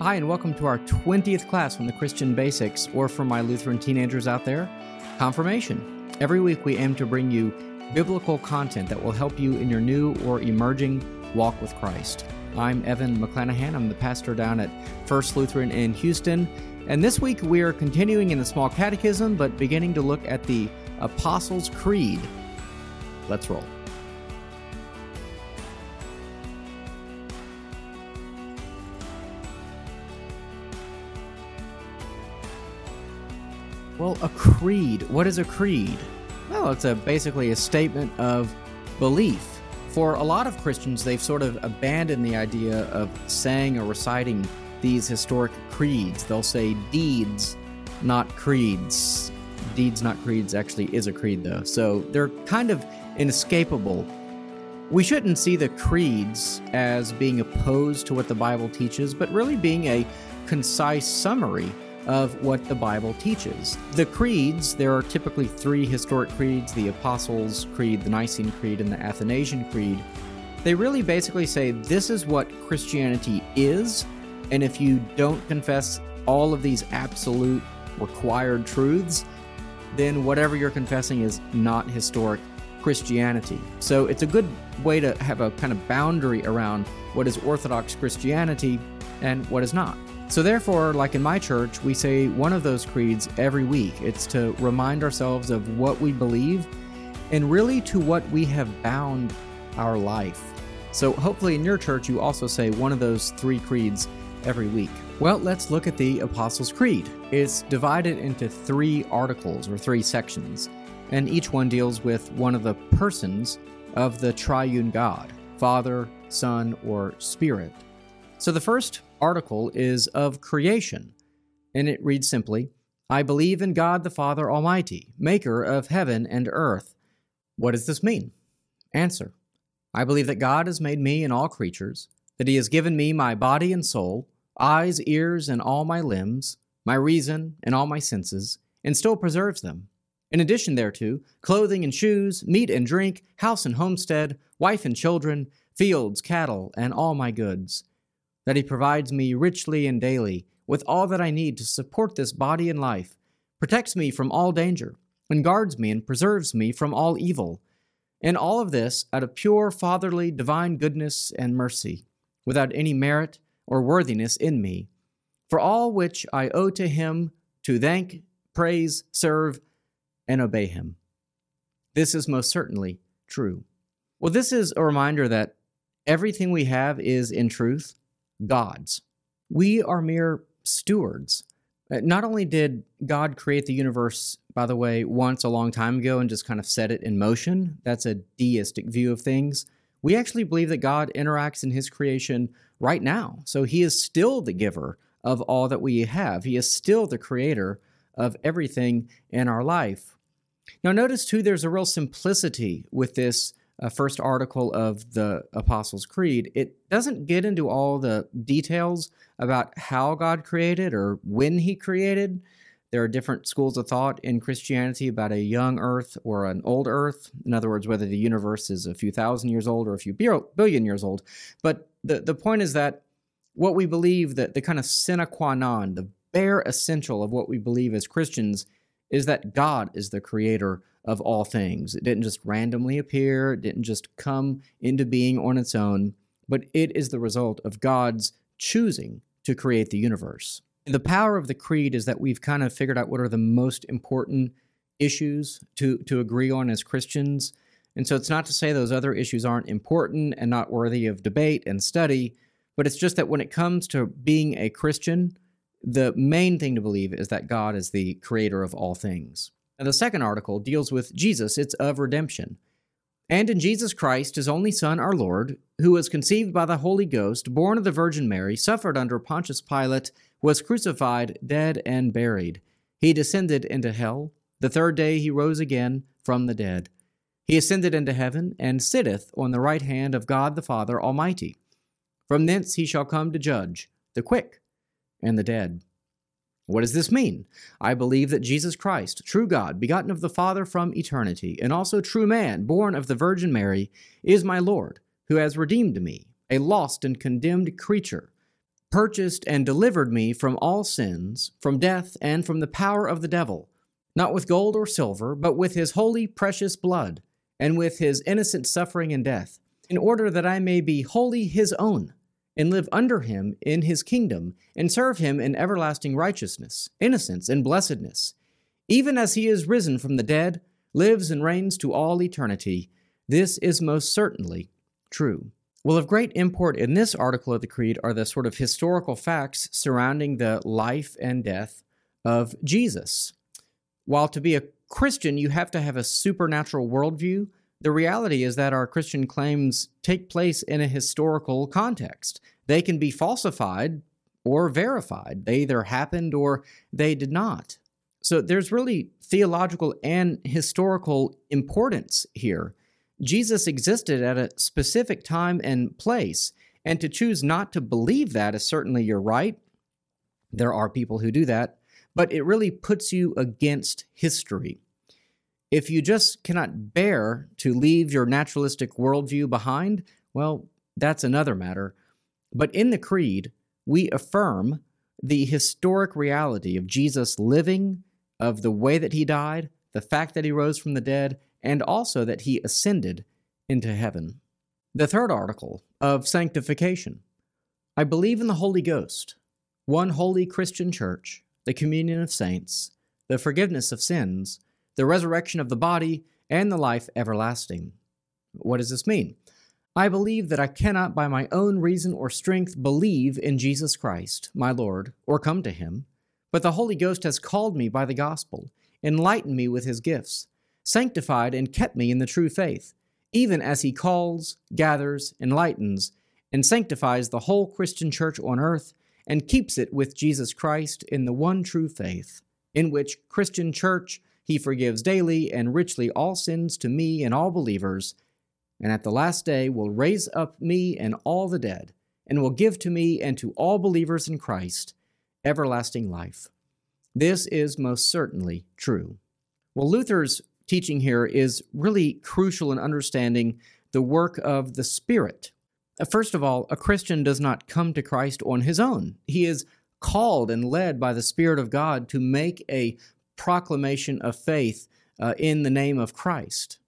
Hi, and welcome to our 20th class from the Christian Basics, or for my Lutheran teenagers out there, Confirmation. Every week we aim to bring you biblical content that will help you in your new or emerging walk with Christ. I'm Evan McClanahan. I'm the pastor down at First Lutheran in Houston. And this week we are continuing in the Small Catechism, but beginning to look at the Apostles' Creed. Let's roll. A creed. What is a creed? Well, it's a, basically a statement of belief. For a lot of Christians, they've sort of abandoned the idea of saying or reciting these historic creeds. They'll say deeds, not creeds. Deeds, not creeds, actually is a creed, though. So they're kind of inescapable. We shouldn't see the creeds as being opposed to what the Bible teaches, but really being a concise summary of what the Bible teaches. The creeds, there are typically three historic creeds the Apostles' Creed, the Nicene Creed, and the Athanasian Creed. They really basically say this is what Christianity is, and if you don't confess all of these absolute required truths, then whatever you're confessing is not historic Christianity. So it's a good way to have a kind of boundary around what is Orthodox Christianity and what is not. So, therefore, like in my church, we say one of those creeds every week. It's to remind ourselves of what we believe and really to what we have bound our life. So, hopefully, in your church, you also say one of those three creeds every week. Well, let's look at the Apostles' Creed. It's divided into three articles or three sections, and each one deals with one of the persons of the triune God Father, Son, or Spirit. So, the first article is of creation, and it reads simply I believe in God the Father Almighty, maker of heaven and earth. What does this mean? Answer I believe that God has made me and all creatures, that He has given me my body and soul, eyes, ears, and all my limbs, my reason and all my senses, and still preserves them. In addition thereto, clothing and shoes, meat and drink, house and homestead, wife and children, fields, cattle, and all my goods that He provides me richly and daily with all that I need to support this body and life, protects me from all danger, and guards me and preserves me from all evil. And all of this out of pure fatherly divine goodness and mercy, without any merit or worthiness in me, for all which I owe to Him to thank, praise, serve, and obey Him. This is most certainly true. Well, this is a reminder that everything we have is, in truth, God's. We are mere stewards. Uh, not only did God create the universe, by the way, once a long time ago and just kind of set it in motion, that's a deistic view of things. We actually believe that God interacts in his creation right now. So he is still the giver of all that we have, he is still the creator of everything in our life. Now, notice too, there's a real simplicity with this uh, first article of the Apostles' Creed, it doesn't get into all the details about how God created or when He created. There are different schools of thought in Christianity about a young earth or an old earth. In other words, whether the universe is a few thousand years old or a few billion years old. But the, the point is that what we believe, that the kind of sine qua non, the bare essential of what we believe as Christians, is that God is the creator of all things. It didn't just randomly appear, it didn't just come into being on its own, but it is the result of God's choosing to create the universe. The power of the creed is that we've kind of figured out what are the most important issues to, to agree on as Christians. And so it's not to say those other issues aren't important and not worthy of debate and study, but it's just that when it comes to being a Christian, the main thing to believe is that God is the creator of all things. And the second article deals with Jesus, it's of redemption. And in Jesus Christ, his only Son, our Lord, who was conceived by the Holy Ghost, born of the Virgin Mary, suffered under Pontius Pilate, was crucified, dead, and buried. He descended into hell. The third day he rose again from the dead. He ascended into heaven, and sitteth on the right hand of God the Father Almighty. From thence he shall come to judge the quick and the dead. What does this mean? I believe that Jesus Christ, true God, begotten of the Father from eternity, and also true man, born of the Virgin Mary, is my Lord, who has redeemed me, a lost and condemned creature, purchased and delivered me from all sins, from death, and from the power of the devil, not with gold or silver, but with his holy, precious blood, and with his innocent suffering and death, in order that I may be wholly his own, and live under him in his kingdom, and serve him in everlasting righteousness, innocence, and blessedness, even as he is risen from the dead, lives and reigns to all eternity. This is most certainly true. Well, of great import in this article of the Creed are the sort of historical facts surrounding the life and death of Jesus. While to be a Christian, you have to have a supernatural worldview, the reality is that our Christian claims take place in a historical context. They can be falsified or verified. They either happened or they did not. So there's really theological and historical importance here. Jesus existed at a specific time and place. And to choose not to believe that is certainly your right. There are people who do that, but it really puts you against history. If you just cannot bear to leave your naturalistic worldview behind, well, that's another matter. But in the Creed, we affirm the historic reality of Jesus living, of the way that he died, the fact that he rose from the dead, and also that he ascended into heaven. The third article of sanctification. I believe in the Holy Ghost, one holy Christian church, the communion of saints, the forgiveness of sins, the resurrection of the body, and the life everlasting. What does this mean? I believe that I cannot by my own reason or strength believe in Jesus Christ, my Lord, or come to him, but the Holy Ghost has called me by the gospel, enlightened me with his gifts, sanctified and kept me in the true faith, even as he calls, gathers, enlightens, and sanctifies the whole Christian church on earth, and keeps it with Jesus Christ in the one true faith, in which Christian church he forgives daily and richly all sins to me and all believers, and at the last day will raise up me and all the dead, and will give to me and to all believers in Christ everlasting life. This is most certainly true. Well, Luther's teaching here is really crucial in understanding the work of the Spirit. Uh, first of all, a Christian does not come to Christ on his own. He is called and led by the Spirit of God to make a proclamation of faith uh, in the name of Christ.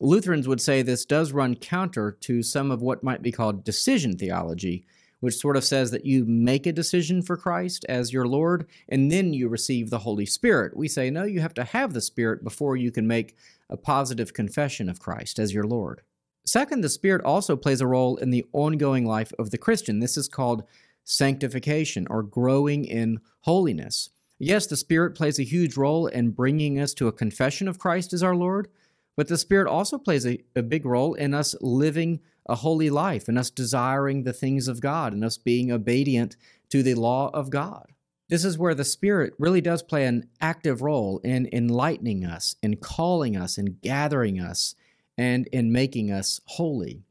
Lutherans would say this does run counter to some of what might be called decision theology, which sort of says that you make a decision for Christ as your Lord and then you receive the Holy Spirit. We say, no, you have to have the Spirit before you can make a positive confession of Christ as your Lord. Second, the Spirit also plays a role in the ongoing life of the Christian. This is called sanctification or growing in holiness. Yes, the Spirit plays a huge role in bringing us to a confession of Christ as our Lord, but the Spirit also plays a, a big role in us living a holy life and us desiring the things of God and us being obedient to the law of God. This is where the Spirit really does play an active role in enlightening us, in calling us, in gathering us, and in making us holy.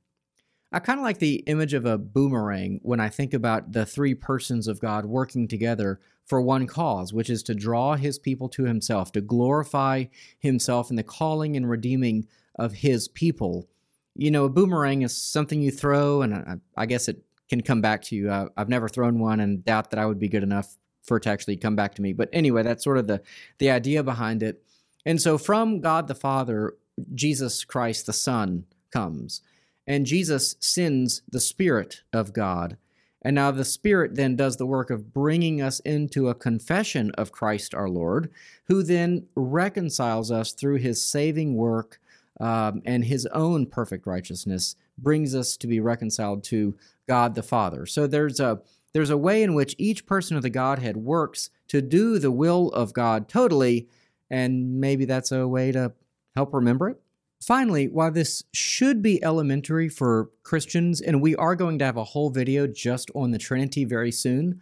I kind of like the image of a boomerang when I think about the three persons of God working together for one cause, which is to draw his people to himself, to glorify himself in the calling and redeeming of his people you know, a boomerang is something you throw, and I, guess it can come back to you. I've never thrown one, and doubt that I would be good enough for it to actually come back to me. But anyway, that's sort of the the idea behind it. And so, from God the Father, Jesus Christ the Son comes, and Jesus sends the Spirit of God. And now the Spirit then does the work of bringing us into a confession of Christ our Lord, who then reconciles us through his saving work um, and his own perfect righteousness brings us to be reconciled to God the Father. So there's a there's a way in which each person of the Godhead works to do the will of God totally, and maybe that's a way to help remember it. Finally, while this should be elementary for Christians, and we are going to have a whole video just on the Trinity very soon,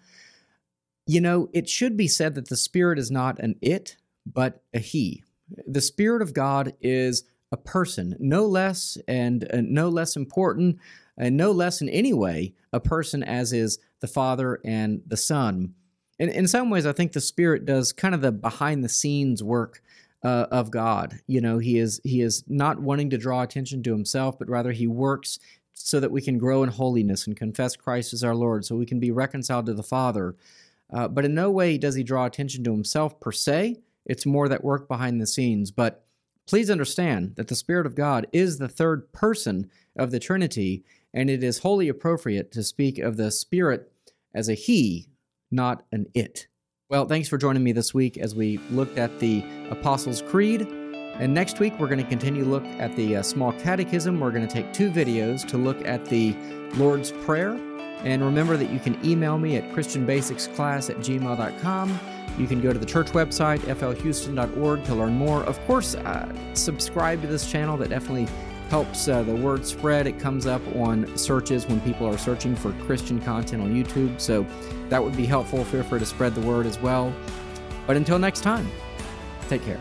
you know, it should be said that the Spirit is not an it, but a He. The Spirit of God is a person, no less and uh, no less important, and no less in any way a person as is the Father and the Son. In some ways, I think the Spirit does kind of the behind the scenes work uh, of God. You know, he is he is not wanting to draw attention to himself, but rather he works so that we can grow in holiness and confess Christ as our Lord, so we can be reconciled to the Father. Uh, but in no way does he draw attention to himself per se. It's more that work behind the scenes. But please understand that the Spirit of God is the third person of the Trinity, and it is wholly appropriate to speak of the Spirit as a he, not an it. Well, thanks for joining me this week as we looked at the Apostles' Creed. And next week, we're going to continue to look at the uh, small catechism. We're going to take two videos to look at the Lord's Prayer. And remember that you can email me at christianbasicsclass at gmail.com. You can go to the church website, flhouston.org, to learn more. Of course, uh, subscribe to this channel. That definitely helps uh, the word spread. It comes up on searches when people are searching for Christian content on YouTube. So that would be helpful. Feel free to spread the word as well. But until next time, take care.